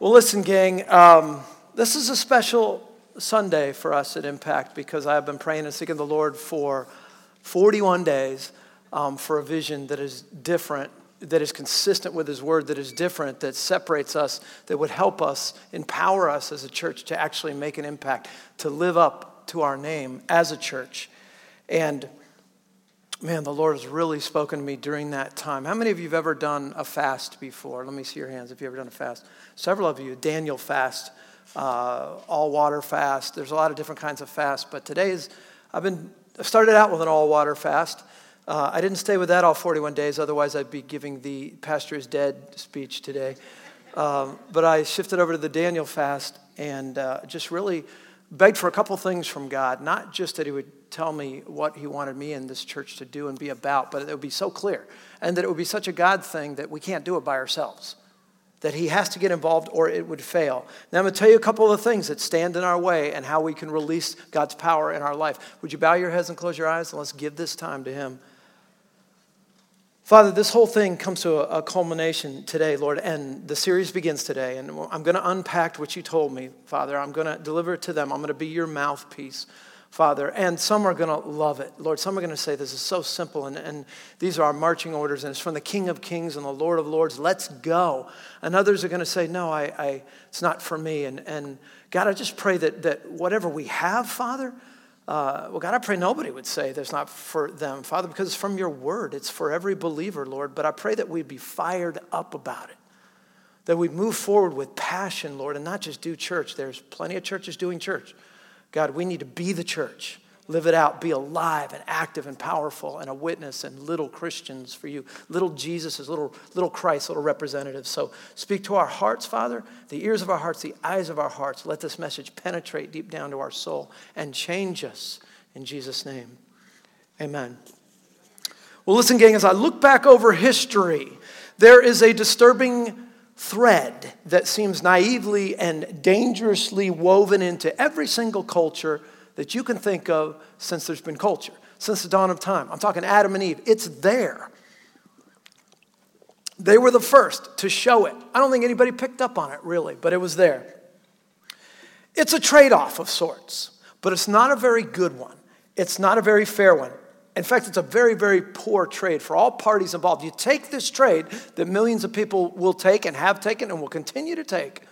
Well, listen, gang, um, this is a special Sunday for us at Impact because I've been praying and seeking the Lord for 41 days um, for a vision that is different, that is consistent with His Word, that is different, that separates us, that would help us, empower us as a church to actually make an impact, to live up to our name as a church. And man, the Lord has really spoken to me during that time. How many of you have ever done a fast before? Let me see your hands if you've ever done a fast. Several of you, Daniel fast, uh, all water fast. There's a lot of different kinds of fast, but today is, I've been, I started out with an all water fast. Uh, I didn't stay with that all 41 days, otherwise, I'd be giving the pastor is dead speech today. Um, but I shifted over to the Daniel fast and uh, just really begged for a couple things from God. Not just that He would tell me what He wanted me and this church to do and be about, but it would be so clear. And that it would be such a God thing that we can't do it by ourselves that he has to get involved or it would fail. Now, I'm going to tell you a couple of things that stand in our way and how we can release God's power in our life. Would you bow your heads and close your eyes and let's give this time to him? Father, this whole thing comes to a, culmination today, Lord, and the series begins today. And I'm going to unpack what you told me, Father. I'm going to deliver it to them. I'm going to be your mouthpiece. Father. And some are going to love it. Lord, some are going to say, This is so simple, and, and these are our marching orders, and it's from the King of Kings and the Lord of Lords. Let's go. And others are going to say, No, I, I, it's not for me. And, and God, I just pray that, that whatever we have, Father, uh, well, God, I pray nobody would say there's not for them, Father, because it's from your word. It's for every believer, Lord. But I pray that we'd be fired up about it, that we'd move forward with passion, Lord, and not just do church. There's plenty of churches doing church. God, we need to be the church, live it out, be alive and active and powerful and a witness and little Christians for you, little Jesuses, little, little Christ, little representatives. So speak to our hearts, Father, the ears of our hearts, the eyes of our hearts. Let this message penetrate deep down to our soul and change us in Jesus' name. Amen. Well, listen, gang, as I look back over history, there is a disturbing thread that seems naively and dangerously woven into every single culture that you can think of since there's been culture, since the dawn of time. I'm talking Adam and Eve. It's there. They were the first to show it. I don't think anybody picked up on it really, but it was there. It's a trade off of sorts, but it's not a very good one. It's not a very fair one. In fact, it's a very, very poor trade for all parties involved. You take this trade that millions of people will take and have taken and will continue to take,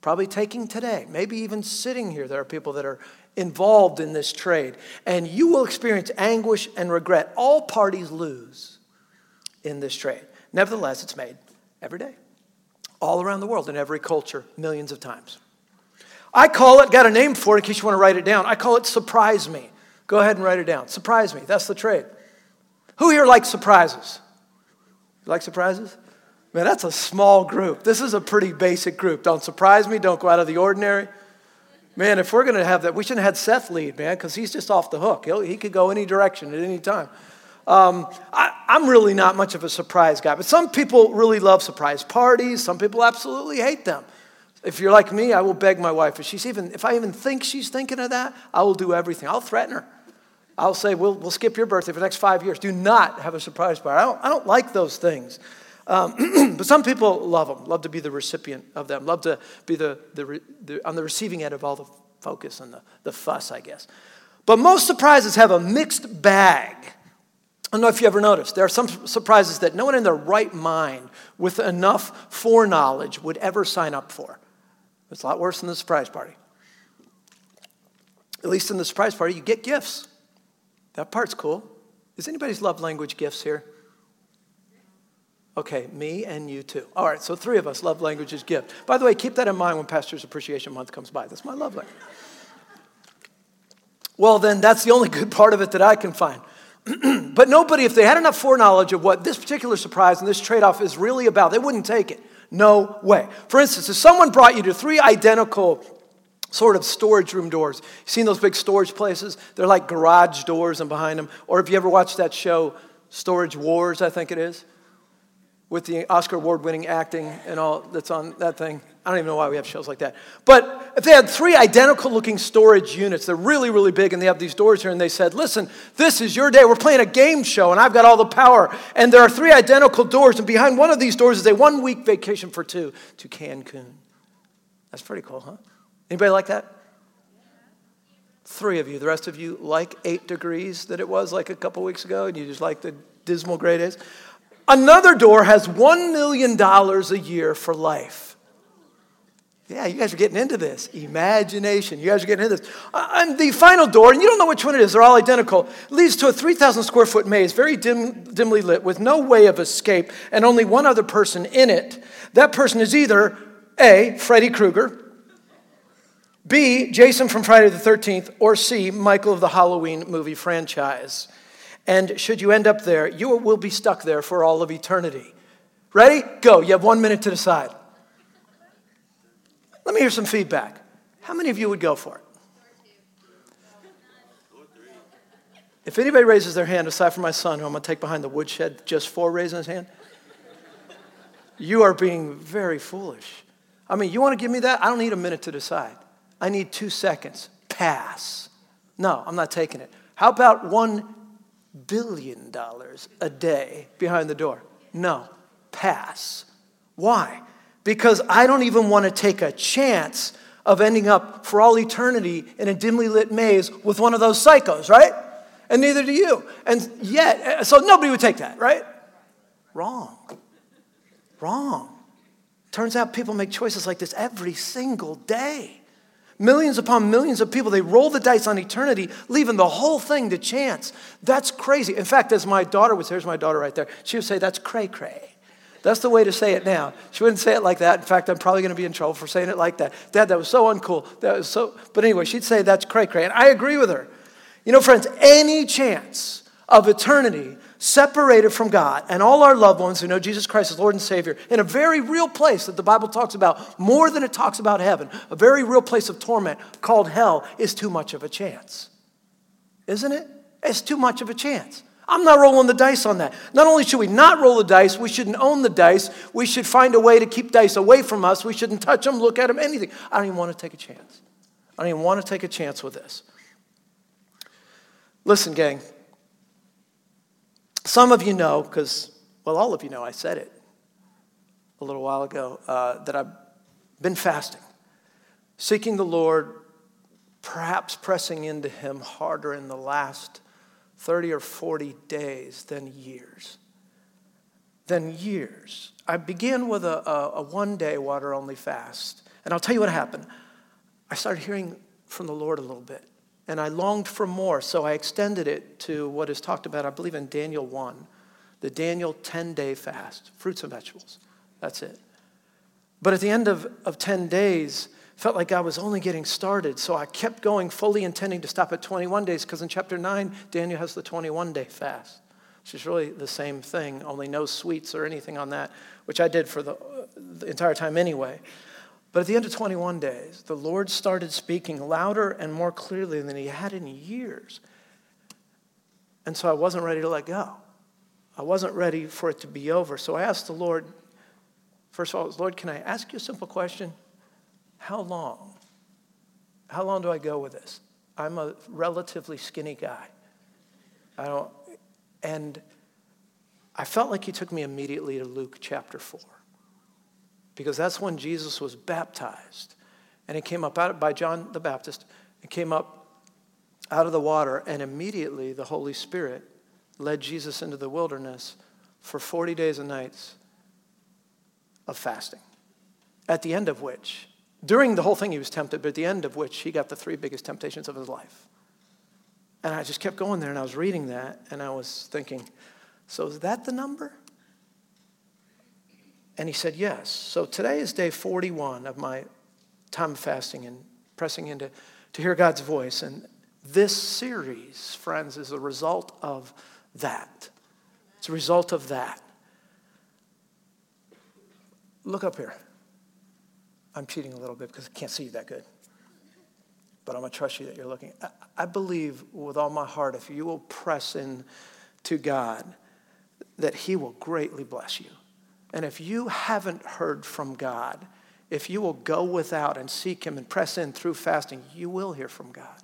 probably taking today, maybe even sitting here. There are people that are involved in this trade, and you will experience anguish and regret. All parties lose in this trade. Nevertheless, it's made every day, all around the world, in every culture, millions of times. I call it, got a name for it in case you want to write it down. I call it surprise me. Go ahead and write it down. Surprise me. That's the trade. Who here likes surprises? You like surprises? Man, that's a small group. This is a pretty basic group. Don't surprise me. Don't go out of the ordinary. Man, if we're going to have that, we shouldn't have had Seth lead, man, because he's just off the hook. He'll, he could go any direction at any time. Um, I, I'm really not much of a surprise guy, but some people really love surprise parties. Some people absolutely hate them. If you're like me, I will beg my wife. If she's even, if I even think she's thinking of that, I will do everything. I'll threaten her. I'll say, we'll, we'll skip your birthday for the next five years. Do not have a surprise party. I don't, I don't like those things. Um, but some people love them, love to be the recipient of them, love to be the, the, the, on the receiving end of all the focus and the, the fuss, I guess. But most surprises have a mixed bag. I don't know if you ever noticed. There are some surprises that no one in their right mind with enough foreknowledge would ever sign up for. It's a lot worse than the surprise party. At least in the surprise party, you get gifts. That part's cool. Is anybody's love language gifts here? Okay, me and you too. All right, so three of us love languages gift. By the way, keep that in mind when Pastor's Appreciation Month comes by. That's my love language. Well, then that's the only good part of it that I can find. but nobody, if they had enough foreknowledge of what this particular surprise and this trade off is really about, they wouldn't take it. No way. For instance, if someone brought you to three identical sort of storage room doors. You seen those big storage places? They're like garage doors and behind them. Or if you ever watched that show, Storage Wars, I think it is, with the Oscar award winning acting and all that's on that thing. I don't even know why we have shows like that. But if they had three identical looking storage units, they're really, really big, and they have these doors here, and they said, Listen, this is your day. We're playing a game show, and I've got all the power. And there are three identical doors, and behind one of these doors is a one week vacation for two to Cancun. That's pretty cool, huh? Anybody like that? Three of you. The rest of you like eight degrees that it was like a couple weeks ago, and you just like the dismal gray days. Another door has $1 million a year for life. Yeah, you guys are getting into this. Imagination. You guys are getting into this. Uh, and the final door, and you don't know which one it is, they're all identical, leads to a 3,000 square foot maze, very dim, dimly lit, with no way of escape, and only one other person in it. That person is either A, Freddy Krueger, B, Jason from Friday the 13th, or C, Michael of the Halloween movie franchise. And should you end up there, you will be stuck there for all of eternity. Ready? Go. You have one minute to decide. Let me hear some feedback. How many of you would go for it? If anybody raises their hand, aside from my son, who I'm going to take behind the woodshed just for raising his hand, you are being very foolish. I mean, you want to give me that? I don't need a minute to decide. I need two seconds. Pass. No, I'm not taking it. How about one billion dollars a day behind the door? No, pass. Why? because I don't even want to take a chance of ending up for all eternity in a dimly lit maze with one of those psychos, right? And neither do you. And yet, eh, so nobody would take that, right? Wrong. Wrong. Turns out people make choices like this every single day. Millions upon millions of people, they roll the dice on eternity, leaving the whole thing to chance. That's crazy. In fact, as my daughter was, here's my daughter right there, she would say, that's cray cray. That's the way to say it now. She wouldn't say it like that. In fact, I'm probably going to be in trouble for saying it like that. Dad, that was so uncool. That was so. But anyway, she'd say that's cray cray, and I agree with her. You know, friends, any chance of eternity separated from God and all our loved ones who know Jesus Christ as Lord and Savior in a very real place that the Bible talks about more than it talks about heaven, a very real place of torment called hell, is too much of a chance. Isn't it? It's too much of a chance. I'm not rolling the dice on that. Not only should we not roll the dice, we shouldn't own the dice. We should find a way to keep dice away from us. We shouldn't touch them, look at them, anything. I don't even want to take a chance. I don't even want to take a chance with this. Listen, gang. Some of you know, because, well, all of you know, I said it a little while ago, uh, that I've been fasting, seeking the Lord, perhaps pressing into Him harder in the last 30 or 40 days than years. Than years. I began with a, a, a one day water only fast. And I'll tell you what happened. I started hearing from the Lord a little bit. And I longed for more, so I extended it to what is talked about, I believe, in Daniel 1, the Daniel 10 day fast, fruits and vegetables. That's it. But at the end of, of 10 days, felt like I was only getting started. So I kept going, fully intending to stop at 21 days, because in chapter 9, Daniel has the 21 day fast, which is really the same thing, only no sweets or anything on that, which I did for the, the entire time anyway. But at the end of 21 days, the Lord started speaking louder and more clearly than he had in years. And so I wasn't ready to let go. I wasn't ready for it to be over. So I asked the Lord, first of all, Lord, can I ask you a simple question? How long? How long do I go with this? I'm a relatively skinny guy. I don't, and I felt like he took me immediately to Luke chapter 4 because that's when Jesus was baptized. And he came up out by John the Baptist and came up out of the water, and immediately the Holy Spirit led Jesus into the wilderness for 40 days and nights of fasting, at the end of which during the whole thing, he was tempted, but at the end of which, he got the three biggest temptations of his life. And I just kept going there, and I was reading that, and I was thinking, so is that the number? And he said, yes. So today is day 41 of my time of fasting and pressing into to hear God's voice. And this series, friends, is a result of that. It's a result of that. Look up here. I'm cheating a little bit because I can't see you that good. But I'm going to trust you that you're looking. I, I believe with all my heart, if you will press in to God, that He will greatly bless you. And if you haven't heard from God, if you will go without and seek Him and press in through fasting, you will hear from God.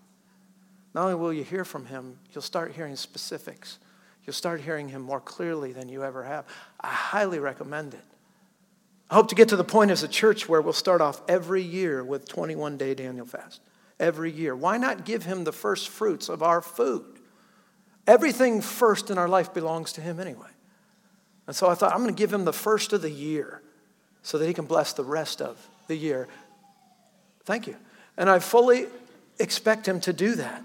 Not only will you hear from Him, you'll start hearing specifics. You'll start hearing Him more clearly than you ever have. I highly recommend it. I hope to get to the point as a church where we'll start off every year with 21 day Daniel fast. Every year. Why not give him the first fruits of our food? Everything first in our life belongs to him anyway. And so I thought, I'm going to give him the first of the year so that he can bless the rest of the year. Thank you. And I fully expect him to do that.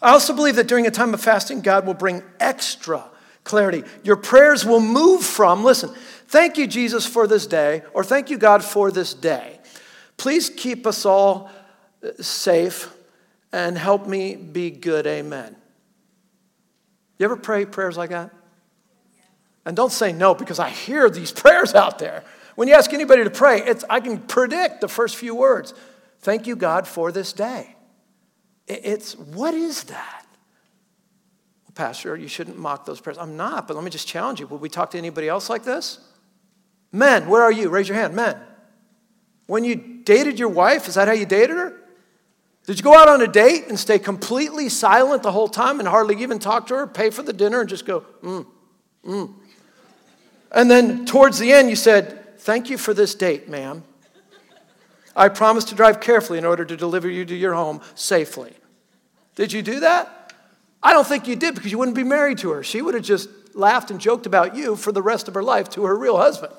I also believe that during a time of fasting, God will bring extra clarity. Your prayers will move from, listen, thank you, Jesus, for this day, or thank you, God, for this day. Please keep us all uh, safe and help me be good. Amen. You ever pray prayers like that? And don't say no because I hear these prayers out there. When you ask anybody to pray, it's, I can predict the first few words. Thank you, God, for this day. It's what is that? Well, Pastor, you shouldn't mock those prayers. I'm not, but let me just challenge you. Would we talk to anybody else like this? Men, where are you? Raise your hand. Men. When you dated your wife, is that how you dated her? Did you go out on a date and stay completely silent the whole time and hardly even talk to her, pay for the dinner, and just go, mm, mm? And then towards the end, you said, Thank you for this date, ma'am. I promise to drive carefully in order to deliver you to your home safely. Did you do that? I don't think you did because you wouldn't be married to her. She would have just laughed and joked about you for the rest of her life to her real husband.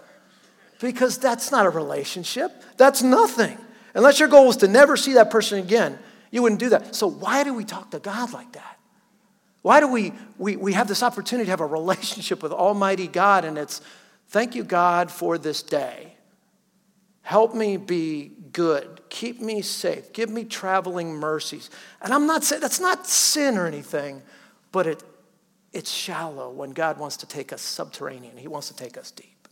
Because that's not a relationship. That's nothing. Unless your goal was to never see that person again, you wouldn't do that. So, why do we talk to God like that? Why do we, we, we have this opportunity to have a relationship with Almighty God? And it's, thank you, God, for this day. Help me be good. Keep me safe. Give me traveling mercies. And I'm not saying that's not sin or anything, but it, it's shallow when God wants to take us subterranean. He wants to take us deep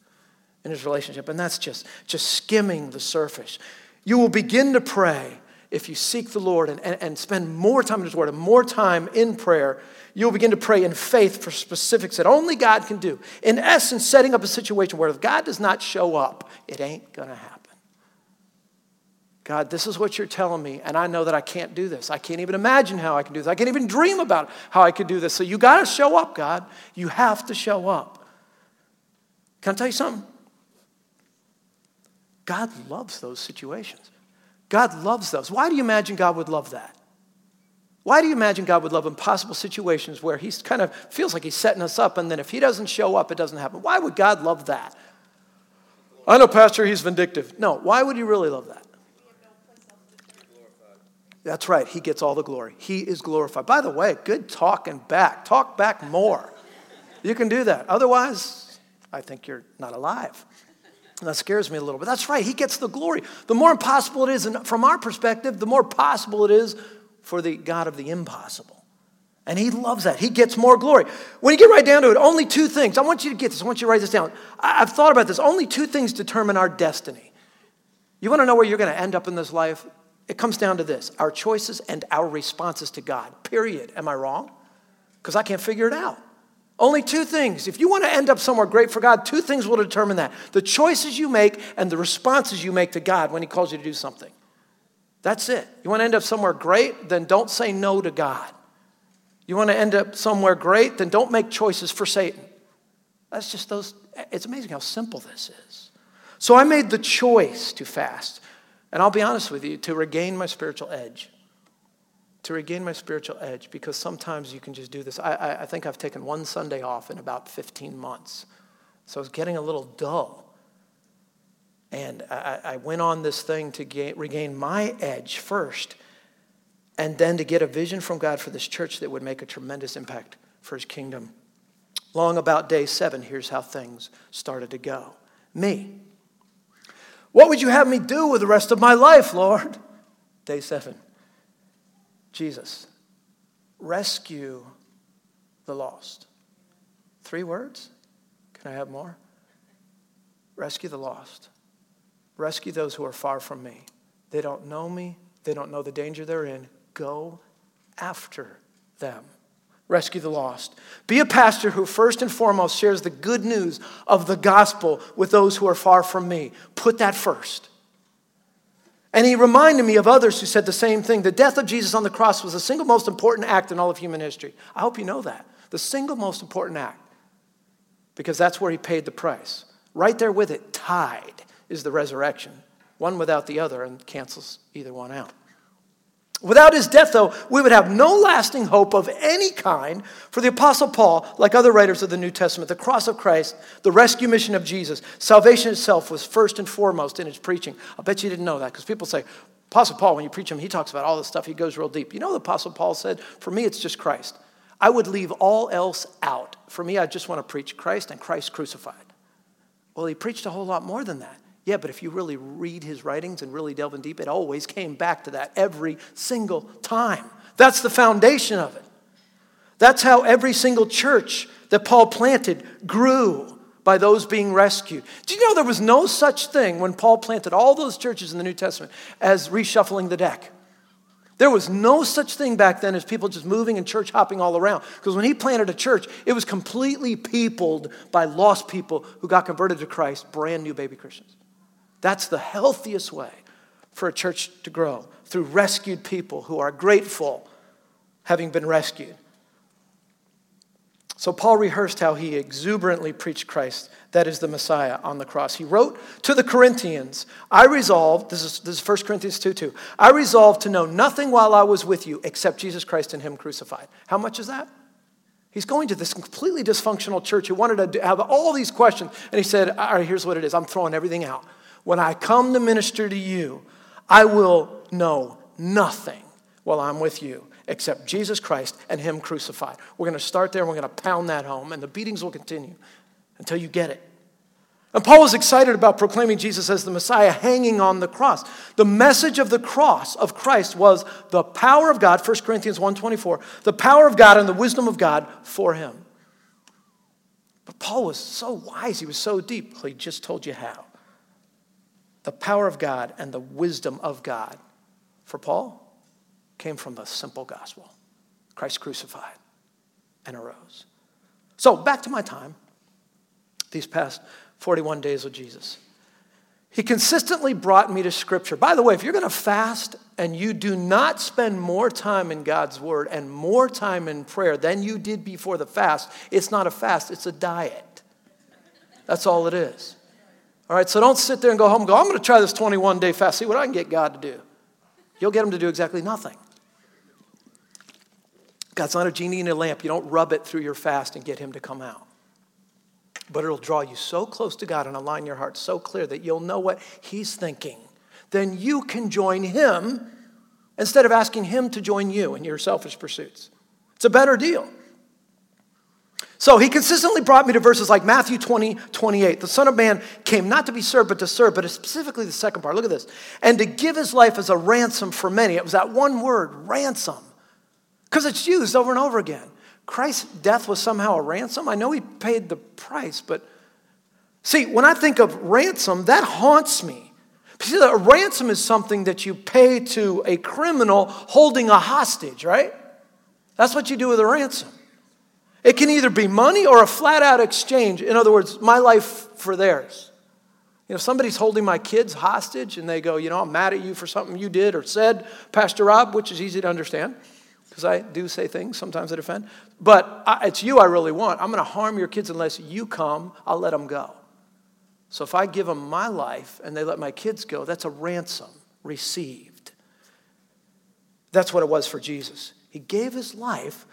in his relationship. And that's just, just skimming the surface. You will begin to pray if you seek the Lord and, and, and spend more time in his word and more time in prayer you'll begin to pray in faith for specifics that only God can do. In essence, setting up a situation where if God does not show up, it ain't going to happen. God, this is what you're telling me, and I know that I can't do this. I can't even imagine how I can do this. I can't even dream about how I could do this. So you got to show up, God. You have to show up. Can I tell you something? God loves those situations. God loves those. Why do you imagine God would love that? Why do you imagine God would love impossible situations where he kind of feels like he's setting us up and then if he doesn't show up, it doesn't happen? Why would God love that? I know, Pastor, he's vindictive. No, why would he really love that? That's right, he gets all the glory. He is glorified. By the way, good talking back. Talk back more. You can do that. Otherwise, I think you're not alive. And that scares me a little bit. That's right, he gets the glory. The more impossible it is, and from our perspective, the more possible it is for the God of the impossible. And he loves that. He gets more glory. When you get right down to it, only two things. I want you to get this. I want you to write this down. I've thought about this. Only two things determine our destiny. You want to know where you're going to end up in this life? It comes down to this our choices and our responses to God, period. Am I wrong? Because I can't figure it out. Only two things. If you want to end up somewhere great for God, two things will determine that the choices you make and the responses you make to God when He calls you to do something. That's it. You want to end up somewhere great? Then don't say no to God. You want to end up somewhere great? Then don't make choices for Satan. That's just those, it's amazing how simple this is. So I made the choice to fast. And I'll be honest with you, to regain my spiritual edge. To regain my spiritual edge, because sometimes you can just do this. I, I, I think I've taken one Sunday off in about 15 months. So I was getting a little dull. And I, I went on this thing to gain, regain my edge first, and then to get a vision from God for this church that would make a tremendous impact for his kingdom. Long about day seven, here's how things started to go. Me. What would you have me do with the rest of my life, Lord? Day seven. Jesus, rescue the lost. Three words? Can I have more? Rescue the lost. Rescue those who are far from me. They don't know me, they don't know the danger they're in. Go after them. Rescue the lost. Be a pastor who, first and foremost, shares the good news of the gospel with those who are far from me. Put that first. And he reminded me of others who said the same thing. The death of Jesus on the cross was the single most important act in all of human history. I hope you know that. The single most important act. Because that's where he paid the price Right there with it, tied, is the resurrection. One without the other and cancels either one out. Without his death, though, we would have no lasting hope of any kind for the Apostle Paul, like other writers of the New Testament. The cross of Christ, the rescue mission of Jesus, salvation itself was first and foremost in his preaching. I bet you didn't know that because people say, Apostle Paul, when you preach him, he talks about all this stuff, he goes real deep. You know, the Apostle Paul said, For me, it's just Christ. I would leave all else out. For me, I just want to preach Christ and Christ crucified. Well, he preached a whole lot more than that. Yeah, but if you really read his writings and really delve in deep, it always came back to that every single time. That's the foundation of it. That's how every single church that Paul planted grew by those being rescued. Do you know there was no such thing when Paul planted all those churches in the New Testament as reshuffling the deck? There was no such thing back then as people just moving and church hopping all around. Because when he planted a church, it was completely peopled by lost people who got converted to Christ, brand new baby Christians. That's the healthiest way for a church to grow through rescued people who are grateful having been rescued. So, Paul rehearsed how he exuberantly preached Christ, that is the Messiah, on the cross. He wrote to the Corinthians, I resolved, this is, this is 1 Corinthians 2 2, I resolved to know nothing while I was with you except Jesus Christ and Him crucified. How much is that? He's going to this completely dysfunctional church who wanted to have all these questions. And he said, All right, here's what it is I'm throwing everything out. When I come to minister to you, I will know nothing while I'm with you except Jesus Christ and Him crucified. We're going to start there and we're going to pound that home, and the beatings will continue until you get it. And Paul was excited about proclaiming Jesus as the Messiah hanging on the cross. The message of the cross of Christ was the power of God, 1 Corinthians 1:24, the power of God and the wisdom of God for him. But Paul was so wise, he was so deep. He just told you how the power of God and the wisdom of God for Paul came from the simple gospel Christ crucified and arose. So, back to my time, these past 41 days with Jesus. He consistently brought me to Scripture. By the way, if you're going to fast and you do not spend more time in God's Word and more time in prayer than you did before the fast, it's not a fast, it's a diet. That's all it is. All right, so don't sit there and go home and go, I'm going to try this 21 day fast, see what I can get God to do. You'll get him to do exactly nothing. God's not a genie in a lamp. You don't rub it through your fast and get him to come out. But it'll draw you so close to God and align your heart so clear that you'll know what he's thinking. Then you can join him instead of asking him to join you in your selfish pursuits. It's a better deal. So he consistently brought me to verses like Matthew 20, 28. The Son of Man came not to be served, but to serve, but specifically the second part. Look at this. And to give his life as a ransom for many. It was that one word, ransom, because it's used over and over again. Christ's death was somehow a ransom. I know he paid the price, but see, when I think of ransom, that haunts me. See, a ransom is something that you pay to a criminal holding a hostage, right? That's what you do with a ransom. It can either be money or a flat out exchange. In other words, my life for theirs. You know, somebody's holding my kids hostage and they go, you know, I'm mad at you for something you did or said, Pastor Rob, which is easy to understand because I do say things sometimes that offend. But I, it's you I really want. I'm going to harm your kids unless you come, I'll let them go. So if I give them my life and they let my kids go, that's a ransom received. That's what it was for Jesus. He gave his life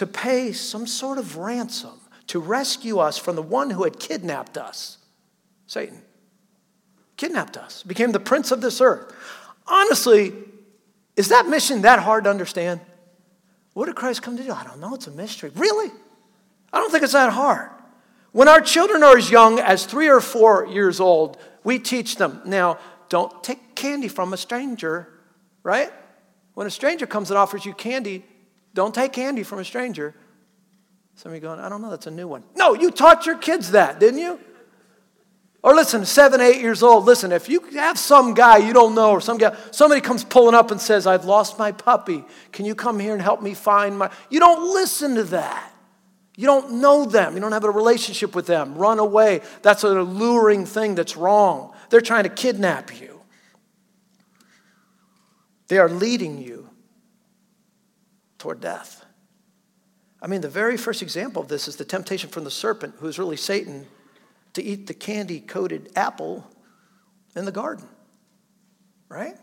to pay some sort of ransom to rescue us from the one who had kidnapped us Satan. Kidnapped us, became the prince of this earth. Honestly, is that mission that hard to understand? What did Christ come to do? I don't know. It's a mystery. Really? I don't think it's that hard. When our children are as young as three or four years old, we teach them now, don't take candy from a stranger, right? When a stranger comes and offers you candy, don't take candy from a stranger. Some of you going, I don't know, that's a new one. No, you taught your kids that, didn't you? Or listen, seven, eight years old, listen, if you have some guy you don't know, or some guy, somebody comes pulling up and says, I've lost my puppy. Can you come here and help me find my. You don't listen to that. You don't know them. You don't have a relationship with them. Run away. That's an alluring thing that's wrong. They're trying to kidnap you. They are leading you toward death. I mean, the very first example of this is the temptation from the serpent, who is really Satan, to eat the candy coated apple in the garden. Right?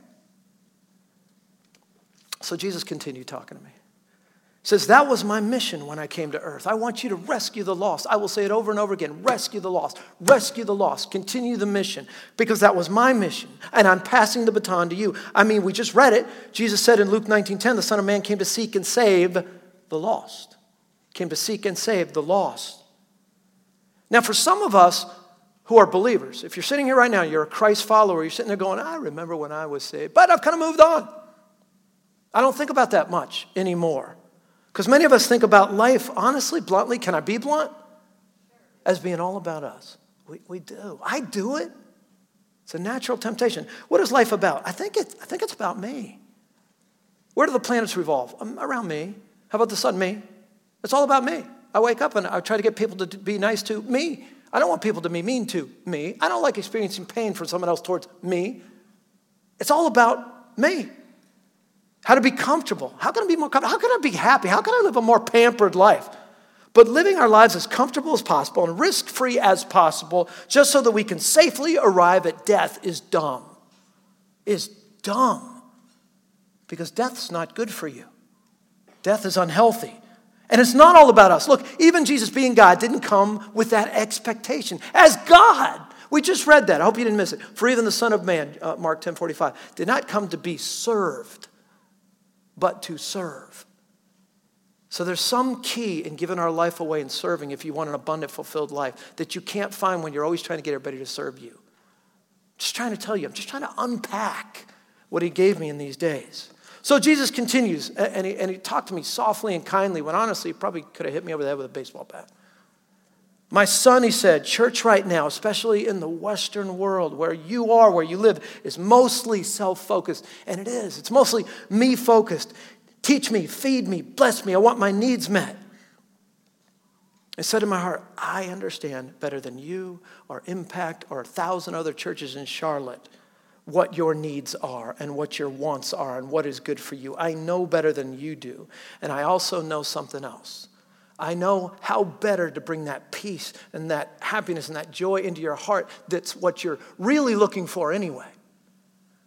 So Jesus continued talking to me says, That was my mission when I came to earth. I want you to rescue the lost. I will say it over and over again rescue the lost, rescue the lost, continue the mission, because that was my mission. And I'm passing the baton to you. I mean, we just read it. Jesus said in Luke 19 10, the Son of Man came to seek and save the lost. Came to seek and save the lost. Now, for some of us who are believers, if you're sitting here right now, you're a Christ follower, you're sitting there going, I remember when I was saved, but I've kind of moved on. I don't think about that much anymore. Because many of us think about life, honestly, bluntly, can I be blunt? As being all about us. We, we do. I do it. It's a natural temptation. What is life about? I think, it, I think it's about me. Where do the planets revolve? Um, around me. How about the sun? Me. It's all about me. I wake up and I try to get people to be nice to me. I don't want people to be mean to me. I don't like experiencing pain from someone else towards me. It's all about me how to be comfortable. How can I be more comfortable? How can I be happy? How can I live a more pampered life? But living our lives as comfortable as possible and risk free as possible, just so that we can safely arrive at death, is dumb. Is dumb. Because death's not good for you, death is unhealthy. And it's not all about us. Look, even Jesus being God didn't come with that expectation. As God, we just read that. I hope you didn't miss it. For even the Son of Man, uh, Mark 10 45, did not come to be served but to serve. So there's some key in giving our life away and serving if you want an abundant, fulfilled life that you can't find when you're always trying to get everybody to serve you. Just trying to tell you, I'm just trying to unpack what he gave me in these days. So Jesus continues, and he, and he talked to me softly and kindly when honestly, he probably could have hit me over the head with a baseball bat. My son, he said, church right now, especially in the Western world where you are, where you live, is mostly self focused. And it is. It's mostly me focused. Teach me, feed me, bless me. I want my needs met. I said in my heart, I understand better than you or Impact or a thousand other churches in Charlotte what your needs are and what your wants are and what is good for you. I know better than you do. And I also know something else. I know how better to bring that peace and that happiness and that joy into your heart that's what you're really looking for anyway.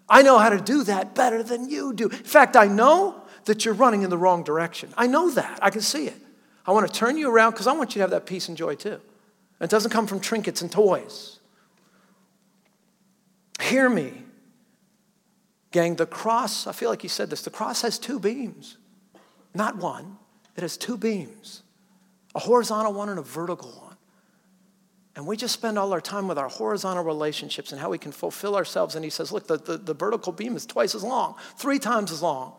I know how to do that better than you do. In fact, I know that you're running in the wrong direction. I know that. I can see it. I want to turn you around because I want you to have that peace and joy too. It doesn't come from trinkets and toys. Hear me. Gang, the cross, I feel like you said this, the cross has two beams, not one, it has two beams a horizontal one and a vertical one. And we just spend all our time with our horizontal relationships and how we can fulfill ourselves. And he says, Look, the, the, the, vertical beam is twice as long, three times as long.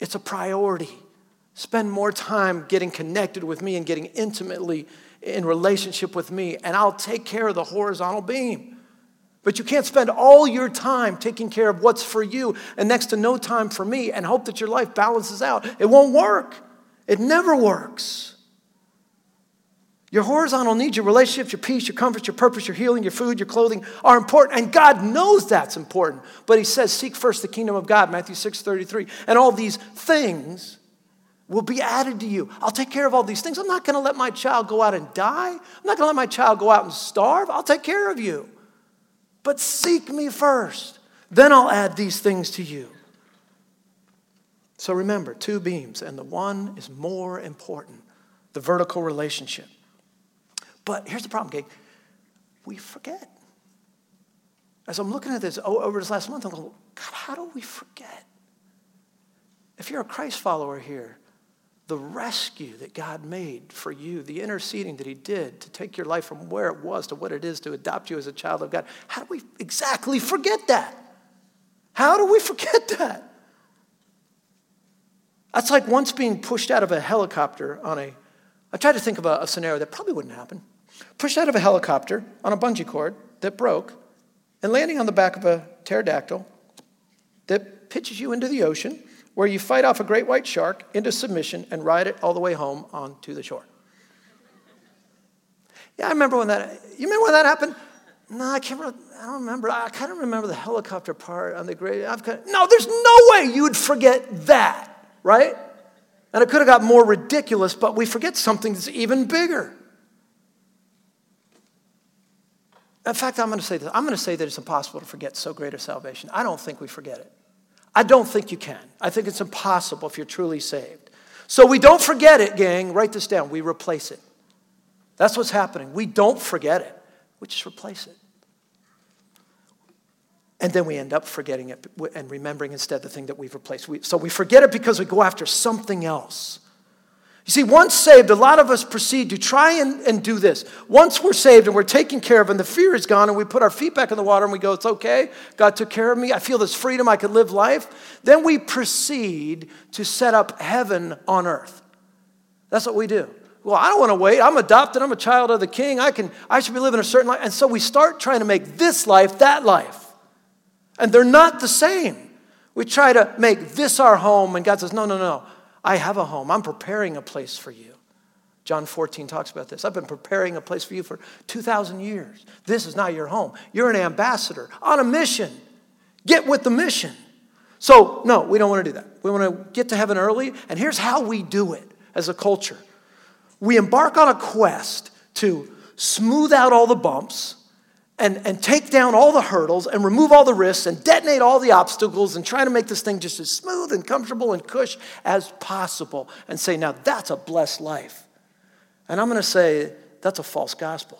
It's a priority. Spend more time getting connected with me and getting intimately in relationship with me, and I'll take care of the horizontal beam. But you can't spend all your time taking care of what's for you and next to no time for me and hope that your life balances out. It won't work. It never works. Your horizontal needs, your relationships, your peace, your comfort, your purpose, your healing, your food, your clothing are important. And God knows that's important. But He says, seek first the kingdom of God, Matthew 6 33. And all these things will be added to you. I'll take care of all these things. I'm not going to let my child go out and die. I'm not going to let my child go out and starve. I'll take care of you. But seek me first. Then I'll add these things to you. So remember, two beams, and the one is more important the vertical relationship. But here's the problem, gang. We forget. As I'm looking at this over this last month, I'm going, God, how do we forget? If you're a Christ follower here, the rescue that God made for you, the interceding that He did to take your life from where it was to what it is to adopt you as a child of God, how do we exactly forget that? How do we forget that? That's like once being pushed out of a helicopter on a. I tried to think of a, a scenario that probably wouldn't happen pushed out of a helicopter on a bungee cord that broke, and landing on the back of a pterodactyl that pitches you into the ocean, where you fight off a great white shark into submission and ride it all the way home onto the shore. Yeah, I remember when that. You remember when that happened? No, I can't. Remember, I don't remember. I kind of remember the helicopter part on the great. I've kind of, no, there's no way you would forget that, right? And it could have got more ridiculous, but we forget something that's even bigger. In fact, I'm going to say this. I'm going to say that it's impossible to forget so great a salvation. I don't think we forget it. I don't think you can. I think it's impossible if you're truly saved. So we don't forget it, gang. Write this down. We replace it. That's what's happening. We don't forget it, we just replace it. And then we end up forgetting it and remembering instead the thing that we've replaced. We, so we forget it because we go after something else. You see, once saved, a lot of us proceed to try and, and do this. Once we're saved and we're taken care of and the fear is gone and we put our feet back in the water and we go, it's okay, God took care of me, I feel this freedom, I can live life. Then we proceed to set up heaven on earth. That's what we do. Well, I don't want to wait. I'm adopted. I'm a child of the king. I, can, I should be living a certain life. And so we start trying to make this life that life. And they're not the same. We try to make this our home, and God says, No, no, no. I have a home. I'm preparing a place for you. John 14 talks about this. I've been preparing a place for you for 2,000 years. This is not your home. You're an ambassador on a mission. Get with the mission. So, no, we don't want to do that. We want to get to heaven early, and here's how we do it as a culture we embark on a quest to smooth out all the bumps and, and take down all the hurdles and remove all the risks and detonate all the obstacles and try to make this thing just as smooth and comfortable and cush as possible and say, now that's a blessed life. And I'm going to say, that's a false gospel.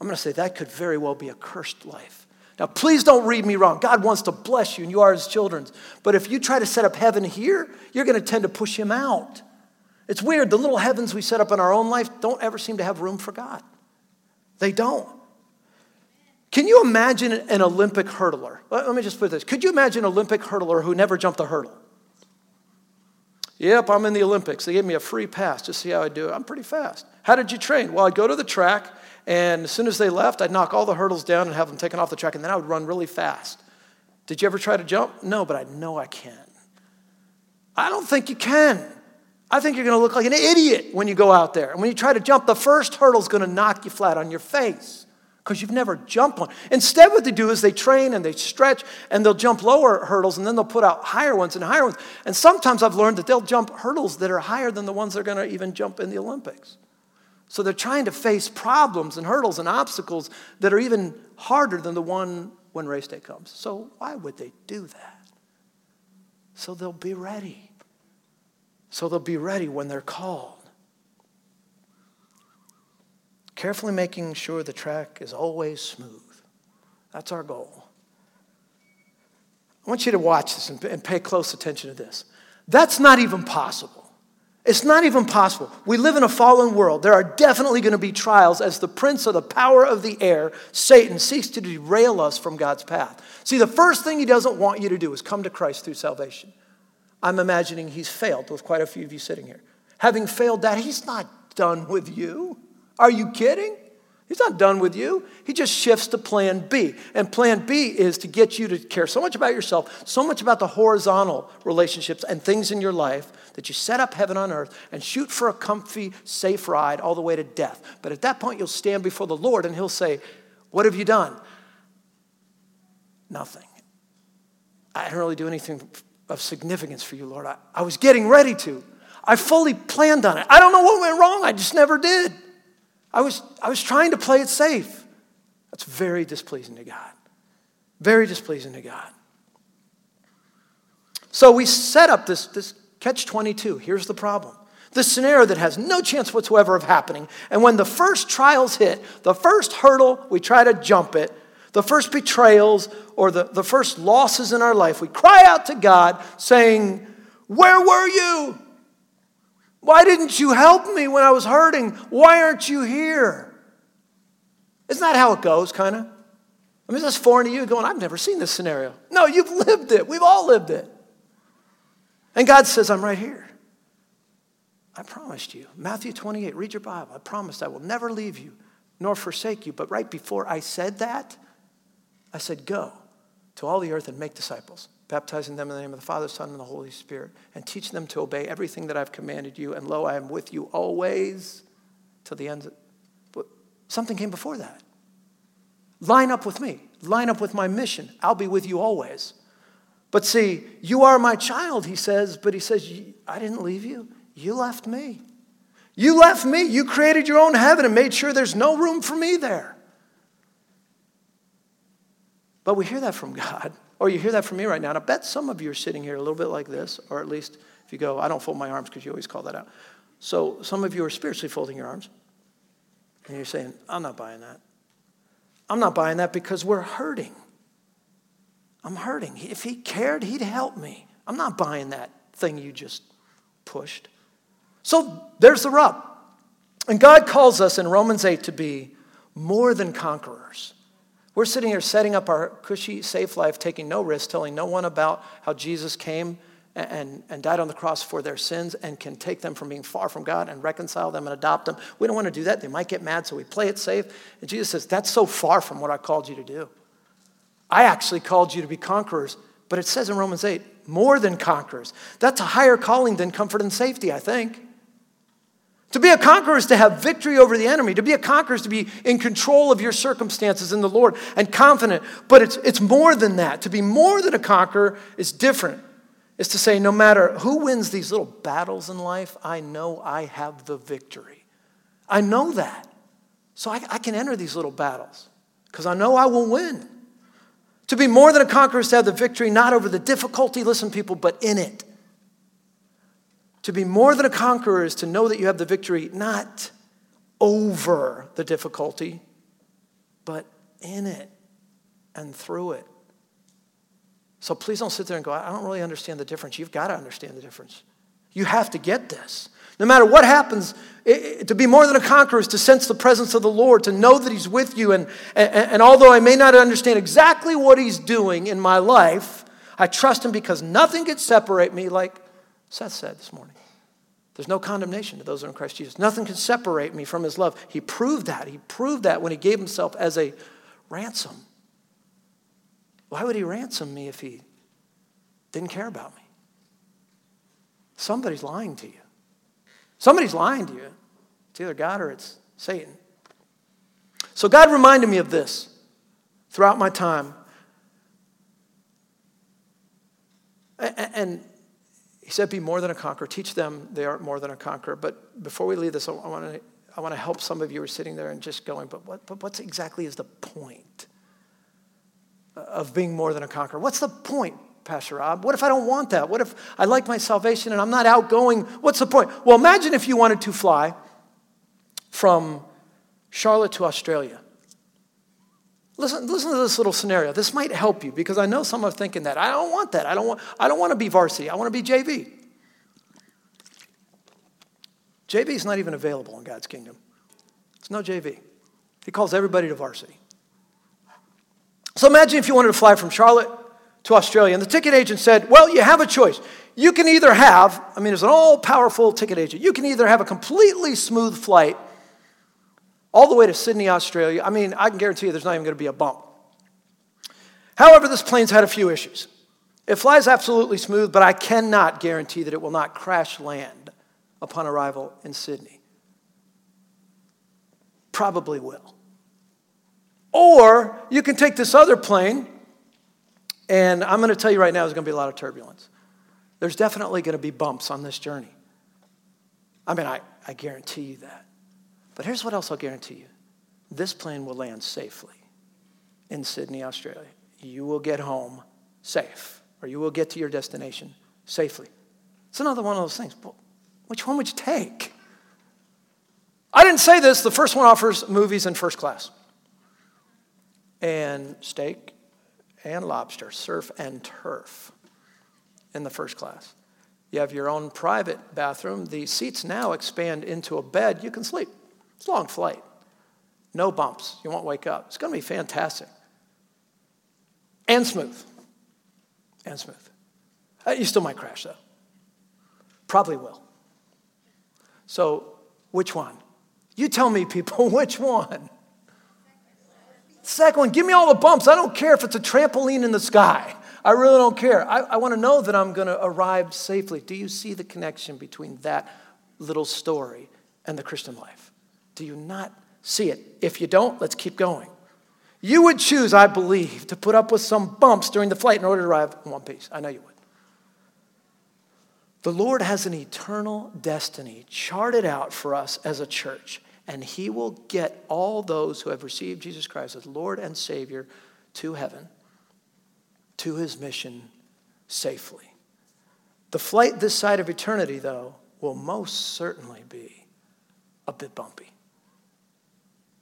I'm going to say that could very well be a cursed life. Now, please don't read me wrong. God wants to bless you, and you are his children. But if you try to set up heaven here, you're going to tend to push him out. It's weird. The little heavens we set up in our own life don't ever seem to have room for God. They don't. Can you imagine an Olympic hurdler? Let me just put this. Could you imagine an Olympic hurdler who never jumped a hurdle? Yep, I'm in the Olympics. They gave me a free pass to see how I do it. I'm pretty fast. How did you train? Well, I'd go to the track, and as soon as they left, I'd knock all the hurdles down and have them taken off the track, and then I would run really fast. Did you ever try to jump? No, but I know I can. I don't think you can. I think you're going to look like an idiot when you go out there. And when you try to jump, the first hurdle is going to knock you flat on your face because you've never jumped one. Instead, what they do is they train and they stretch and they'll jump lower hurdles and then they'll put out higher ones and higher ones. And sometimes I've learned that they'll jump hurdles that are higher than the ones they're going to even jump in the Olympics. So they're trying to face problems and hurdles and obstacles that are even harder than the one when race day comes. So why would they do that? So they'll be ready so they'll be ready when they're called. Carefully making sure the track is always smooth. That's our goal. I want you to watch this and pay close attention to this. That's not even possible. It's not even possible. We live in a fallen world. There are definitely going to be trials as the prince of the power of the air, Satan, seeks to derail us from God's path. See, the first thing he doesn't want you to do is come to Christ through salvation. I'm imagining he's failed with quite a few of you sitting here. Having failed that, he's not done with you. Are you kidding? He's not done with you. He just shifts to plan B. And plan B is to get you to care so much about yourself, so much about the horizontal relationships and things in your life that you set up heaven on earth and shoot for a comfy, safe ride all the way to death. But at that point, you'll stand before the Lord and He'll say, What have you done? Nothing. I didn't really do anything of significance for you, Lord. I, I was getting ready to. I fully planned on it. I don't know what went wrong. I just never did. I was, I was trying to play it safe. That's very displeasing to God. Very displeasing to God. So we set up this, this catch 22. Here's the problem the scenario that has no chance whatsoever of happening. And when the first trials hit, the first hurdle, we try to jump it, the first betrayals or the, the first losses in our life, we cry out to God saying, Where were you? Why didn't you help me when I was hurting? Why aren't you here? Isn't that how it goes, kind of? I mean, that's foreign to you going, I've never seen this scenario. No, you've lived it. We've all lived it. And God says, I'm right here. I promised you. Matthew 28, read your Bible. I promised I will never leave you nor forsake you. But right before I said that, I said, Go to all the earth and make disciples, baptizing them in the name of the Father, Son, and the Holy Spirit, and teach them to obey everything that I've commanded you. And lo, I am with you always to the end. But something came before that. Line up with me, line up with my mission. I'll be with you always. But see, you are my child, he says, but he says, I didn't leave you. You left me. You left me. You created your own heaven and made sure there's no room for me there. But we hear that from God, or you hear that from me right now. And I bet some of you are sitting here a little bit like this, or at least if you go, I don't fold my arms because you always call that out. So some of you are spiritually folding your arms, and you're saying, I'm not buying that. I'm not buying that because we're hurting. I'm hurting. If he cared, he'd help me. I'm not buying that thing you just pushed. So there's the rub. And God calls us in Romans 8 to be more than conquerors. We're sitting here setting up our cushy, safe life, taking no risk, telling no one about how Jesus came and, and died on the cross for their sins and can take them from being far from God and reconcile them and adopt them. We don't want to do that. They might get mad, so we play it safe. And Jesus says, That's so far from what I called you to do. I actually called you to be conquerors. But it says in Romans 8, more than conquerors. That's a higher calling than comfort and safety, I think. To be a conqueror is to have victory over the enemy. To be a conqueror is to be in control of your circumstances in the Lord and confident. But it's, it's more than that. To be more than a conqueror is different is to say, no matter who wins these little battles in life, I know I have the victory. I know that. So I, I can enter these little battles because I know I will win. To be more than a conqueror is to have the victory not over the difficulty, listen, people, but in it. To be more than a conqueror is to know that you have the victory not over the difficulty, but in it and through it. So please don't sit there and go, I don't really understand the difference. You've got to understand the difference. You have to get this. No matter what happens, it, it, to be more than a conqueror is to sense the presence of the Lord, to know that He's with you. And, and, and although I may not understand exactly what He's doing in my life, I trust Him because nothing could separate me, like Seth said this morning. There's no condemnation to those who are in Christ Jesus. Nothing can separate me from His love. He proved that. He proved that when He gave Himself as a ransom. Why would he ransom me if he didn't care about me? Somebody's lying to you. Somebody's lying to you. It's either God or it's Satan. So God reminded me of this throughout my time. And he said, Be more than a conqueror. Teach them they aren't more than a conqueror. But before we leave this, I want to, I want to help some of you who are sitting there and just going, But what but what's exactly is the point? of being more than a conqueror. What's the point, Pastor Rob? What if I don't want that? What if I like my salvation and I'm not outgoing? What's the point? Well, imagine if you wanted to fly from Charlotte to Australia. Listen, listen to this little scenario. This might help you because I know some are thinking that. I don't want that. I don't want, I don't want to be varsity. I want to be JV. JV is not even available in God's kingdom. It's no JV. He calls everybody to varsity. So imagine if you wanted to fly from Charlotte to Australia, and the ticket agent said, Well, you have a choice. You can either have, I mean, it's an all powerful ticket agent, you can either have a completely smooth flight all the way to Sydney, Australia. I mean, I can guarantee you there's not even going to be a bump. However, this plane's had a few issues. It flies absolutely smooth, but I cannot guarantee that it will not crash land upon arrival in Sydney. Probably will. Or you can take this other plane, and I'm going to tell you right now, there's going to be a lot of turbulence. There's definitely going to be bumps on this journey. I mean, I, I guarantee you that. But here's what else I'll guarantee you this plane will land safely in Sydney, Australia. You will get home safe, or you will get to your destination safely. It's another one of those things. Which one would you take? I didn't say this. The first one offers movies in first class and steak and lobster, surf and turf in the first class. You have your own private bathroom. The seats now expand into a bed. You can sleep. It's a long flight. No bumps. You won't wake up. It's going to be fantastic. And smooth. And smooth. Uh, you still might crash, though. Probably will. So, which one? You tell me, people, which one? Second one, give me all the bumps. I don't care if it's a trampoline in the sky. I really don't care. I, I want to know that I'm going to arrive safely. Do you see the connection between that little story and the Christian life? Do you not see it? If you don't, let's keep going. You would choose, I believe, to put up with some bumps during the flight in order to arrive in one piece. I know you would. The Lord has an eternal destiny charted out for us as a church and he will get all those who have received Jesus Christ as Lord and Savior to heaven. to his mission safely. The flight this side of eternity, though, will most certainly be a bit bumpy.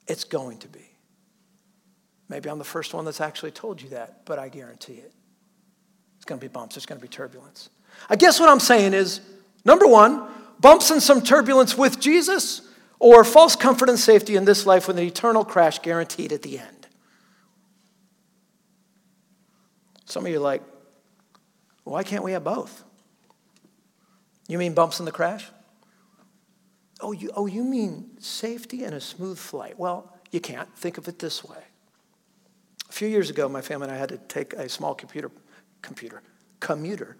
It's going to be. Maybe I'm the first one that's actually told you that, but I guarantee it. It's going to be bumps, it's going to be turbulence. I guess what I'm saying is number one, bumps and some turbulence with Jesus, or false comfort and safety in this life with an eternal crash guaranteed at the end. Some of you are like, why can't we have both? You mean bumps in the crash? Oh, you, oh, you mean safety and a smooth flight? Well, you can't. Think of it this way. A few years ago, my family and I had to take a small computer, computer, commuter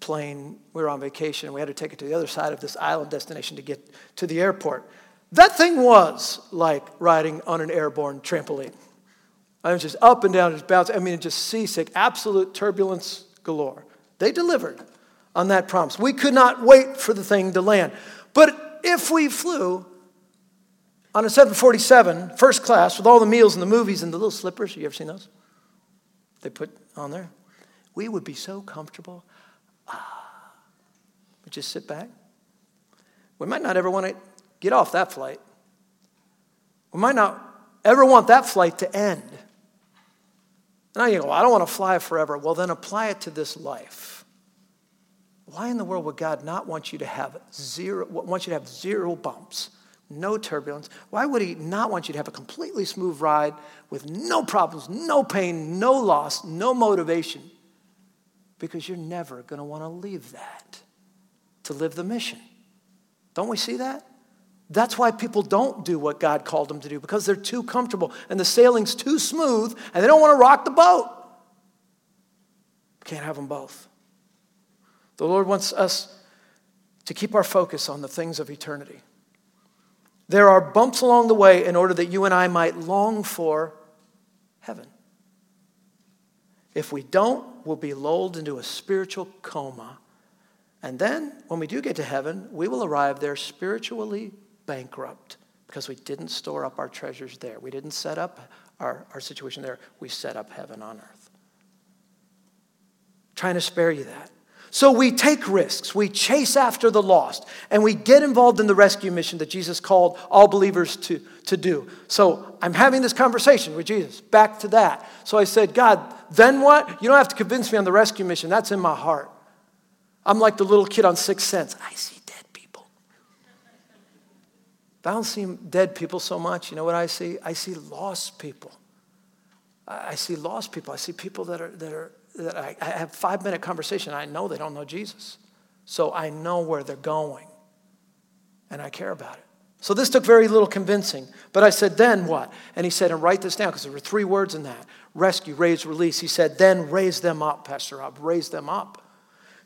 plane. We were on vacation and we had to take it to the other side of this island destination to get to the airport. That thing was like riding on an airborne trampoline. I was just up and down, just bouncing. I mean, just seasick, absolute turbulence galore. They delivered on that promise. We could not wait for the thing to land. But if we flew on a 747, first class, with all the meals and the movies and the little slippers, you ever seen those? They put on there. We would be so comfortable. Ah, we just sit back. We might not ever want to get off that flight. We might not ever want that flight to end. Now you go, well, I don't want to fly forever. Well, then apply it to this life. Why in the world would God not want you to have zero, want you to have zero bumps, no turbulence? Why would He not want you to have a completely smooth ride with no problems, no pain, no loss, no motivation? Because you're never going to want to leave that to live the mission. Don't we see that? That's why people don't do what God called them to do because they're too comfortable and the sailing's too smooth and they don't want to rock the boat. Can't have them both. The Lord wants us to keep our focus on the things of eternity. There are bumps along the way in order that you and I might long for heaven. If we don't, we'll be lulled into a spiritual coma. And then, when we do get to heaven, we will arrive there spiritually bankrupt because we didn't store up our treasures there. We didn't set up our, our situation there. We set up heaven on earth. Trying to spare you that. So we take risks, we chase after the lost, and we get involved in the rescue mission that Jesus called all believers to, to do. So I'm having this conversation with Jesus, back to that. So I said, God, then what? You don't have to convince me on the rescue mission, that's in my heart. I'm like the little kid on Sixth Sense. I see dead people. I don't see dead people so much. You know what I see? I see lost people. I see lost people. I see people that are, that are, that I, I have five minute conversation. I know they don't know Jesus. So I know where they're going and I care about it. So this took very little convincing. But I said, then what? And he said, and write this down because there were three words in that rescue, raise, release. He said, then raise them up, Pastor Rob, raise them up.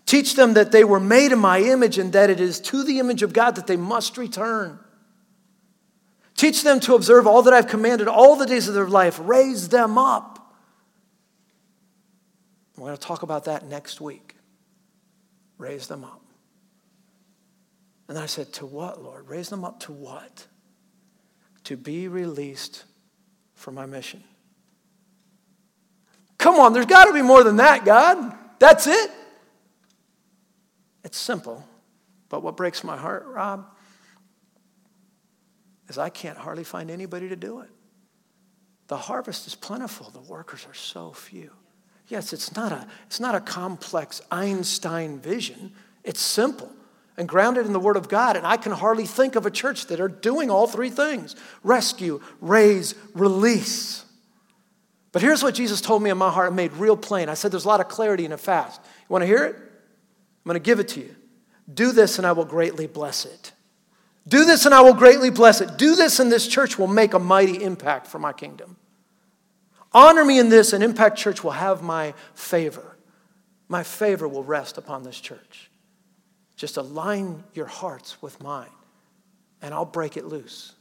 Teach them that they were made in my image and that it is to the image of God that they must return. Teach them to observe all that I've commanded all the days of their life. Raise them up. We're going to talk about that next week. Raise them up. And I said, To what, Lord? Raise them up to what? To be released for my mission. Come on, there's got to be more than that, God. That's it. It's simple. But what breaks my heart, Rob, is I can't hardly find anybody to do it. The harvest is plentiful, the workers are so few. Yes, it's not a, it's not a complex Einstein vision, it's simple and grounded in the Word of God. And I can hardly think of a church that are doing all three things rescue, raise, release. But here's what Jesus told me in my heart and made real plain. I said, There's a lot of clarity in a fast. You want to hear it? I'm going to give it to you. Do this, and I will greatly bless it. Do this and I will greatly bless it. Do this and this church will make a mighty impact for my kingdom. Honor me in this, and Impact Church will have my favor. My favor will rest upon this church. Just align your hearts with mine, and I'll break it loose.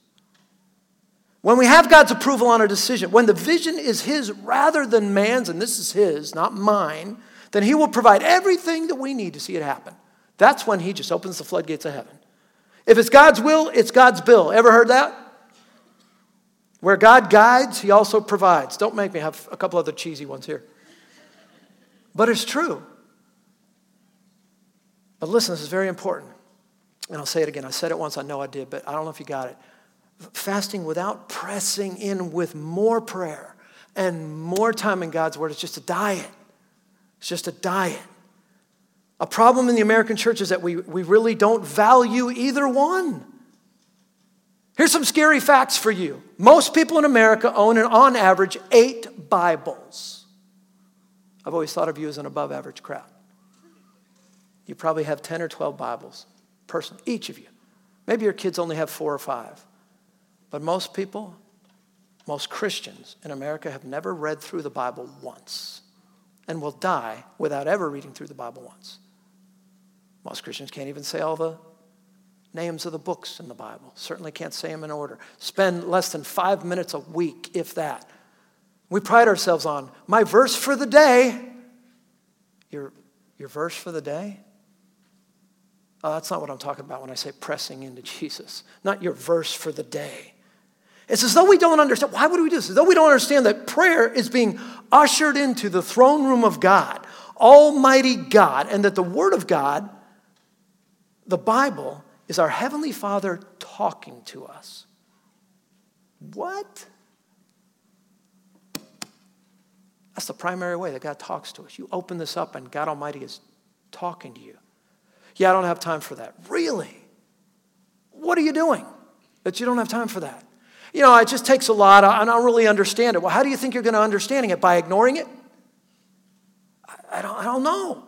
When we have God's approval on a decision, when the vision is His rather than man's, and this is His, not mine, then He will provide everything that we need to see it happen. That's when He just opens the floodgates of heaven. If it's God's will, it's God's bill. Ever heard that? Where God guides, He also provides. Don't make me have a couple other cheesy ones here. But it's true. But listen, this is very important. And I'll say it again. I said it once, I know I did, but I don't know if you got it. Fasting without pressing in with more prayer and more time in God's Word is just a diet. It's just a diet. A problem in the American church is that we, we really don't value either one. Here's some scary facts for you. Most people in America own, on average, eight Bibles. I've always thought of you as an above average crowd. You probably have 10 or 12 Bibles, person, each of you. Maybe your kids only have four or five. But most people, most Christians in America have never read through the Bible once and will die without ever reading through the Bible once. Most Christians can't even say all the names of the books in the Bible. Certainly can't say them in order. Spend less than five minutes a week, if that. We pride ourselves on my verse for the day. Your, your verse for the day? Oh, that's not what I'm talking about when I say pressing into Jesus. Not your verse for the day. It's as though we don't understand. Why would we do this? As though we don't understand that prayer is being ushered into the throne room of God, Almighty God, and that the Word of God, the Bible, is our Heavenly Father talking to us. What? That's the primary way that God talks to us. You open this up, and God Almighty is talking to you. Yeah, I don't have time for that. Really? What are you doing that you don't have time for that? You know, it just takes a lot. I don't really understand it. Well, how do you think you're going to understanding it? By ignoring it? I don't, I don't know.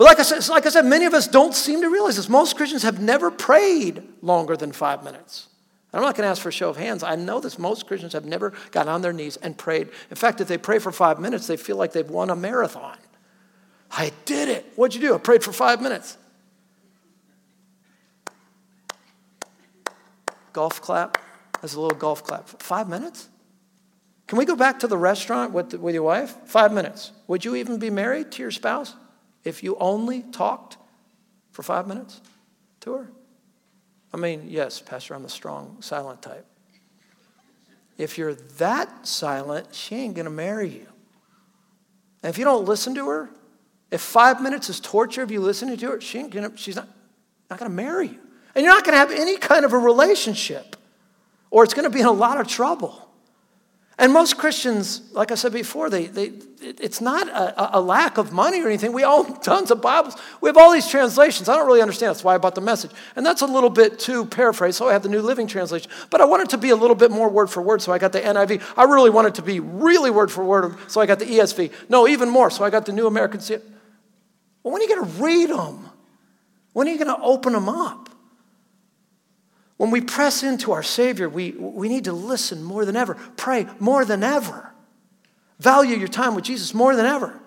But like I, said, like I said, many of us don't seem to realize this. Most Christians have never prayed longer than five minutes. I'm not going to ask for a show of hands. I know this. Most Christians have never gotten on their knees and prayed. In fact, if they pray for five minutes, they feel like they've won a marathon. I did it. What'd you do? I prayed for five minutes. Golf clap. That's a little golf clap. Five minutes? Can we go back to the restaurant with, with your wife? Five minutes. Would you even be married to your spouse if you only talked for five minutes to her? I mean, yes, Pastor, I'm the strong, silent type. If you're that silent, she ain't to marry you. And if you don't listen to her, if five minutes is torture of you listening to her, she ain't gonna, she's not, not to marry you. And you're not to have any kind of a relationship, or it's to be in a lot of trouble. And most Christians, like I said before, they, they, it's not a, a, lack of money or anything. We own tons of Bibles. We have all these translations. I don't really understand. That's why I bought the message. And that's a little bit too paraphrased, so I have the New Living Translation. But I want it to be a little bit more word for word, so I got the NIV. I really want it to be really word for word, so I got the ESV. No, even more, so I got the New American. Well, when are you going to read them? When are you going to open them up? When we press into our Savior, we, we need to listen more than ever, pray more than ever, value your time with Jesus more than ever.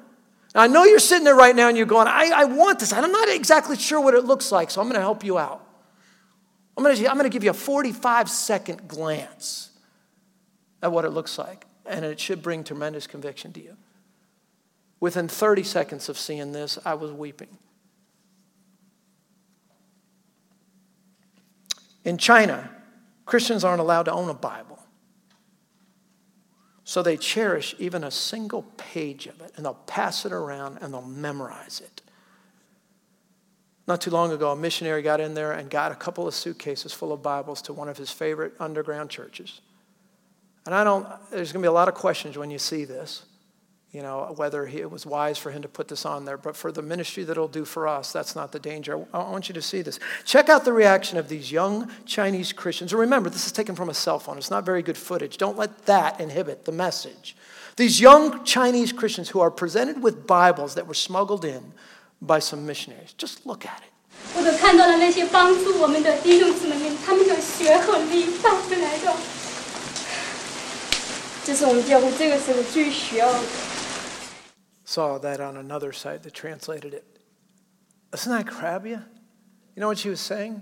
Now, I know you're sitting there right now and you're going, I, I want this. I'm not exactly sure what it looks like, so I'm going to help you out. I'm going, to, I'm going to give you a 45 second glance at what it looks like, and it should bring tremendous conviction to you. Within 30 seconds of seeing this, I was weeping. In China, Christians aren't allowed to own a Bible. So they cherish even a single page of it and they'll pass it around and they'll memorize it. Not too long ago, a missionary got in there and got a couple of suitcases full of Bibles to one of his favorite underground churches. And I don't, there's going to be a lot of questions when you see this you know, whether he, it was wise for him to put this on there. But for the ministry that it'll do for us, that's not the danger. I want you to see this. Check out the reaction of these young Chinese Christians. And remember, this is taken from a cell phone, it's not very good footage. Don't let that inhibit the message. These young Chinese Christians who are presented with Bibles that were smuggled in by some missionaries. Just look at it. 或者看到了那些帮助我们的弟兄姊妹们，他们的血和力带回来的，这是我们教会这个时候最需要的。 Saw that on another site that translated it. Isn't that crab you? You know what she was saying?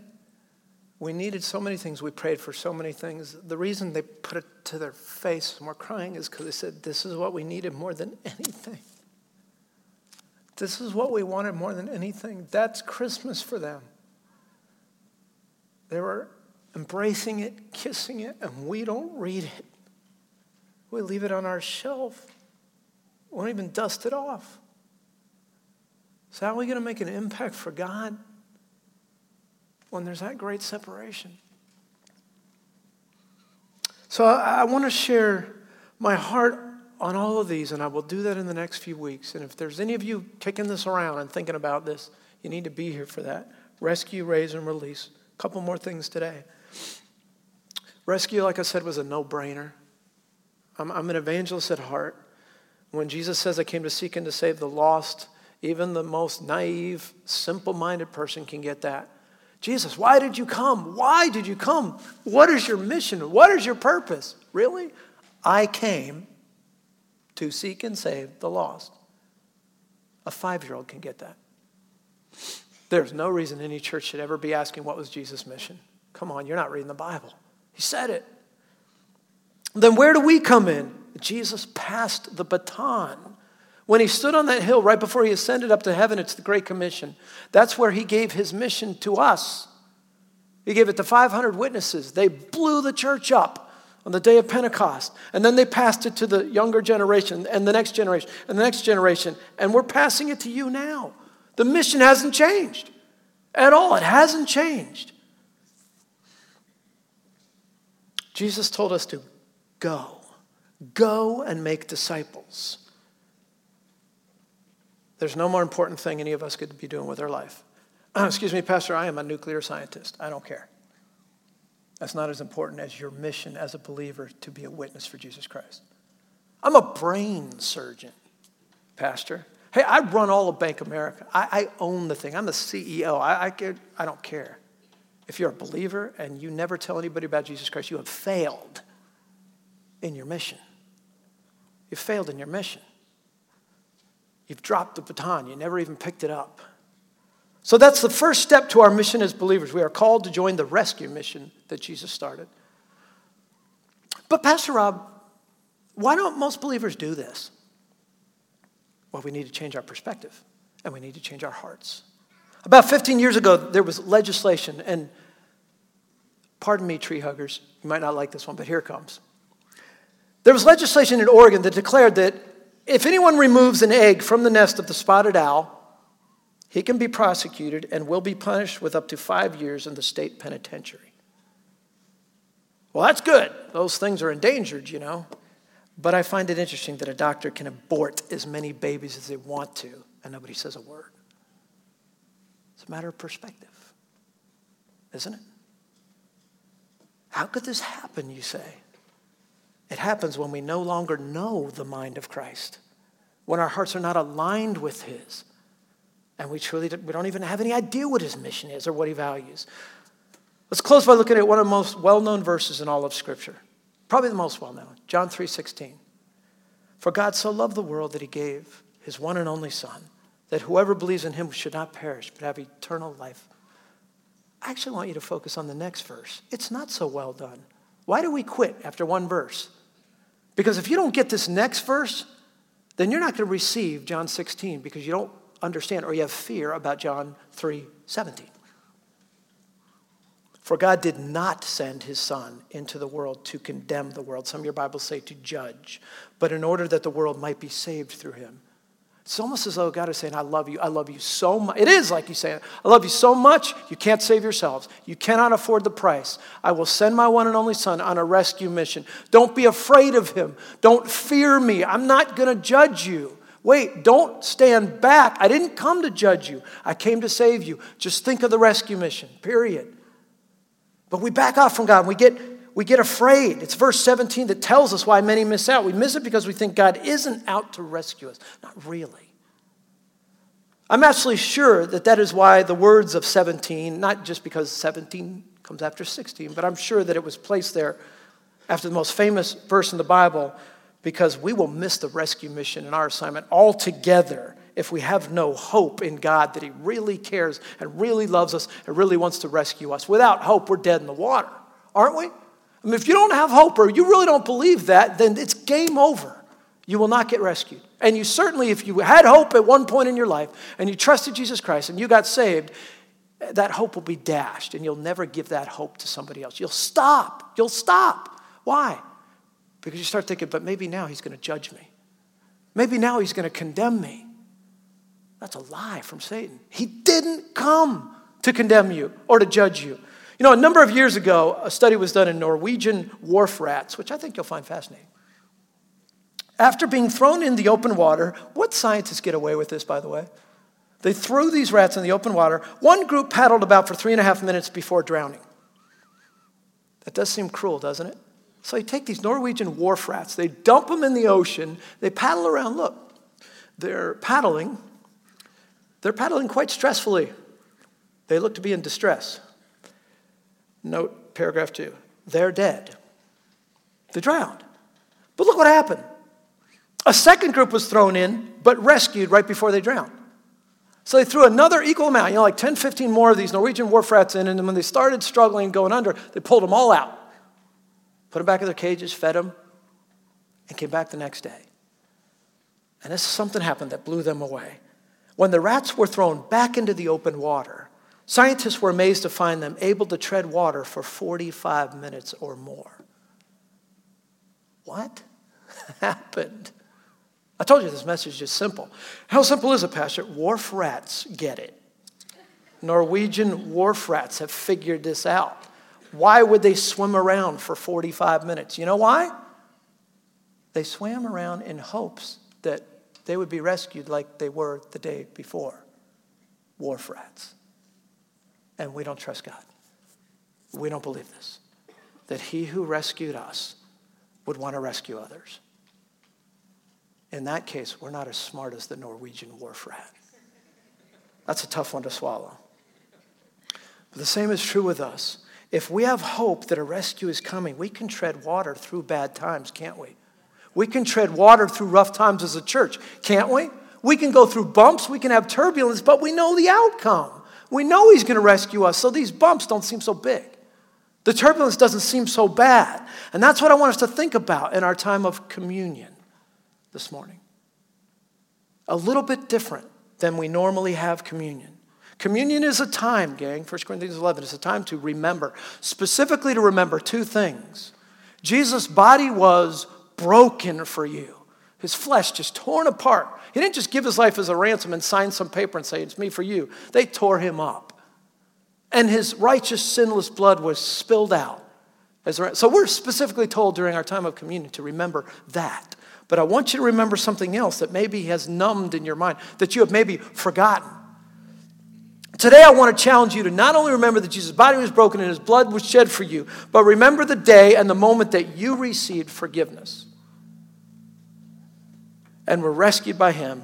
We needed so many things. We prayed for so many things. The reason they put it to their face and were crying is because they said, This is what we needed more than anything. This is what we wanted more than anything. That's Christmas for them. They were embracing it, kissing it, and we don't read it. We leave it on our shelf. Won't even dust it off. So, how are we going to make an impact for God when there's that great separation? So, I, I want to share my heart on all of these, and I will do that in the next few weeks. And if there's any of you kicking this around and thinking about this, you need to be here for that. Rescue, raise, and release. A couple more things today. Rescue, like I said, was a no brainer. I'm, I'm an evangelist at heart. When Jesus says, I came to seek and to save the lost, even the most naive, simple minded person can get that. Jesus, why did you come? Why did you come? What is your mission? What is your purpose? Really? I came to seek and save the lost. A five year old can get that. There's no reason any church should ever be asking, What was Jesus' mission? Come on, you're not reading the Bible. He said it. Then where do we come in? Jesus passed the baton. When he stood on that hill right before he ascended up to heaven, it's the Great Commission. That's where he gave his mission to us. He gave it to 500 witnesses. They blew the church up on the day of Pentecost. And then they passed it to the younger generation and the next generation and the next generation. And we're passing it to you now. The mission hasn't changed at all, it hasn't changed. Jesus told us to go. Go and make disciples. There's no more important thing any of us could be doing with our life. excuse me, Pastor, I am a nuclear scientist. I don't care. That's not as important as your mission as a believer to be a witness for Jesus Christ. I'm a brain surgeon, Pastor. Hey, I run all of Bank America. I, I own the thing. I'm the CEO. I, I, I don't care. If you're a believer and you never tell anybody about Jesus Christ, you have failed in your mission. You've failed in your mission. You've dropped the baton, you never even picked it up. So that's the first step to our mission as believers. We are called to join the rescue mission that Jesus started. But, Pastor Rob, why don't most believers do this? Well, we need to change our perspective and we need to change our hearts. About 15 years ago, there was legislation, and pardon me, tree huggers, you might not like this one, but here it comes. There was legislation in Oregon that declared that if anyone removes an egg from the nest of the spotted owl, he can be prosecuted and will be punished with up to five years in the state penitentiary. Well, that's good. Those things are endangered, you know. But I find it interesting that a doctor can abort as many babies as they want to, and nobody says a word. It's a matter of perspective, isn't it? How could this happen, you say? It happens when we no longer know the mind of Christ, when our hearts are not aligned with His, and we truly we don't even have any idea what His mission is or what He values. Let's close by looking at one of the most well-known verses in all of Scripture, probably the most well-known, John 3:16. For God so loved the world that He gave His one and only Son, that whoever believes in Him should not perish but have eternal life. I actually want you to focus on the next verse. It's not so well done. Why do we quit after one verse? Because if you don't get this next verse, then you're not going to receive John 16 because you don't understand or you have fear about John 3 17. For God did not send his Son into the world to condemn the world. Some of your Bibles say to judge, but in order that the world might be saved through him. It's almost as though God is saying, I love you. I love you so much. It is like you saying, I love you so much, you can't save yourselves. You cannot afford the price. I will send my one and only Son on a rescue mission. Don't be afraid of Him. Don't fear me. I'm not going to judge you. Wait, don't stand back. I didn't come to judge you, I came to save you. Just think of the rescue mission, period. But we back off from God. And we get we get afraid. It's verse 17 that tells us why many miss out. We miss it because we think God isn't out to rescue us. Not really. I'm absolutely sure that that is why the words of 17, not just because 17 comes after 16, but I'm sure that it was placed there after the most famous verse in the Bible because we will miss the rescue mission and our assignment altogether if we have no hope in God that He really cares and really loves us and really wants to rescue us. Without hope, we're dead in the water, aren't we? I mean, if you don't have hope or you really don't believe that, then it's game over. You will not get rescued. And you certainly, if you had hope at one point in your life and you trusted Jesus Christ and you got saved, that hope will be dashed and you'll never give that hope to somebody else. You'll stop. You'll stop. Why? Because you start thinking, but maybe now he's going to judge me. Maybe now he's going to condemn me. That's a lie from Satan. He didn't come to condemn you or to judge you. You know, a number of years ago, a study was done in Norwegian wharf rats, which I think you'll find fascinating. After being thrown in the open water, what scientists get away with this, by the way? They threw these rats in the open water. One group paddled about for three and a half minutes before drowning. That does seem cruel, doesn't it? So you take these Norwegian wharf rats, they dump them in the ocean, they paddle around. Look, they're paddling. They're paddling quite stressfully. They look to be in distress. Note paragraph two. They're dead. They drowned. But look what happened. A second group was thrown in, but rescued right before they drowned. So they threw another equal amount, you know, like 10, 15 more of these Norwegian wharf rats in, and when they started struggling and going under, they pulled them all out, put them back in their cages, fed them, and came back the next day. And this is something happened that blew them away. When the rats were thrown back into the open water, scientists were amazed to find them able to tread water for 45 minutes or more. What happened? I told you this message is simple. How simple is it, Pastor? Wharf rats get it. Norwegian wharf rats have figured this out. Why would they swim around for 45 minutes? You know why? They swam around in hopes that they would be rescued like they were the day before. Wharf rats. And we don't trust God. We don't believe this. That he who rescued us would want to rescue others in that case, we're not as smart as the Norwegian wharf rat. That's a tough one to swallow. But the same is true with us. If we have hope that a rescue is coming, we can tread water through bad times, can't we? We can tread water through rough times as a church, can't we? We can go through bumps, we can have turbulence, but we know the outcome. We know He's going to rescue us, so these bumps don't seem so big. The turbulence doesn't seem so bad. And that's what I want us to think about in our time of communion this morning. A little bit different than we normally have communion. Communion is a time, gang, 1 Corinthians 11, is a time to remember, specifically to remember two things. Jesus' body was broken for you, his flesh just torn apart. He didn't just give his life as a ransom and sign some paper and say, It's me for you. They tore him up. And his righteous, sinless blood was spilled out. So we're specifically told during our time of communion to remember that. But I want you to remember something else that maybe has numbed in your mind, that you have maybe forgotten. Today, I want to challenge you to not only remember that Jesus' body was broken and his blood was shed for you, but remember the day and the moment that you received forgiveness and were rescued by him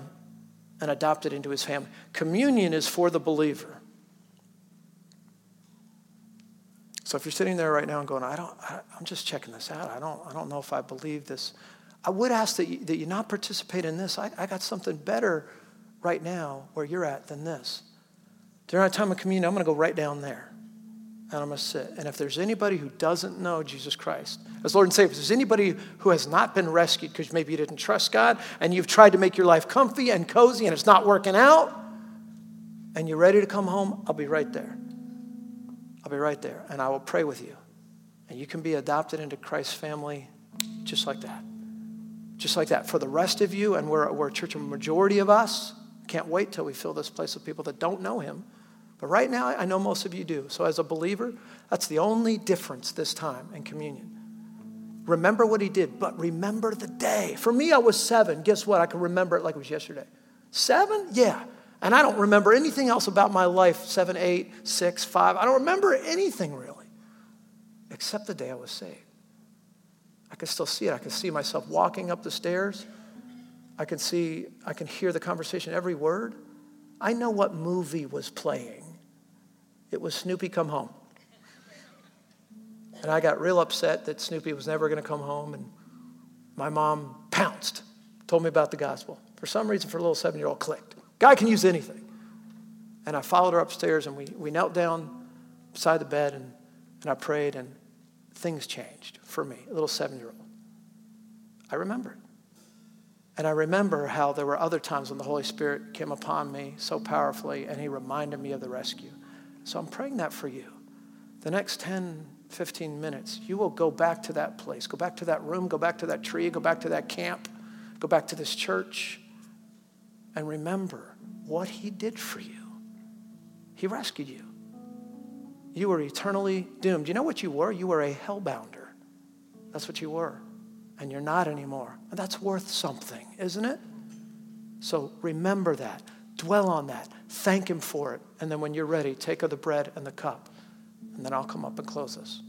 and adopted into his family. Communion is for the believer. So if you're sitting there right now and going, I don't, I, am just checking this out. I don't, I don't know if I believe this. I would ask that you, that you not participate in this. I, I got something better right now where you're at than this. During our time of communion, I'm going to go right down there and I'm going to sit. And if there's anybody who doesn't know Jesus Christ as Lord and Savior, if there's anybody who has not been rescued because maybe you didn't trust God and you've tried to make your life comfy and cozy and it's not working out, and you're ready to come home, I'll be right there. I'll be right there and I will pray with you. And you can be adopted into Christ's family just like that just like that. For the rest of you, and we're, we're a church, majority of us, can't wait till we fill this place with people that don't know him. But right now, I know most of you do. So as a believer, that's the only difference this time in communion. Remember what he did, but remember the day. For me, I was seven. Guess what? I can remember it like it was yesterday. Seven? Yeah. And I don't remember anything else about my life seven, eight, six, five. I don't remember anything really, except the day I was saved. I can still see it. I can see myself walking up the stairs. I can see, I can hear the conversation, every word. I know what movie was playing. It was Snoopy Come Home. And I got real upset that Snoopy was never going to come home. And my mom pounced, told me about the gospel. For some reason, for a little seven year old, clicked. God can use anything. And I followed her upstairs and we, we knelt down beside the bed and, and I prayed. And things changed for me, a little seven year old. I remember. And I remember how there were other times when the Holy Spirit came upon me so powerfully and He reminded me of the rescue. So I'm praying that for you. The next 10, 15 minutes, you will go back to that place, go back to that room, go back to that tree, go back to that camp, go back to this church, and remember what he did for you. He rescued you. You were eternally doomed. You know what you were? You were a hellbounder. That's what you were. And you're not anymore. And that's worth something, isn't it? So remember that. Dwell on that. Thank Him for it. And then when you're ready, take of the bread and the cup. And then I'll come up and close this.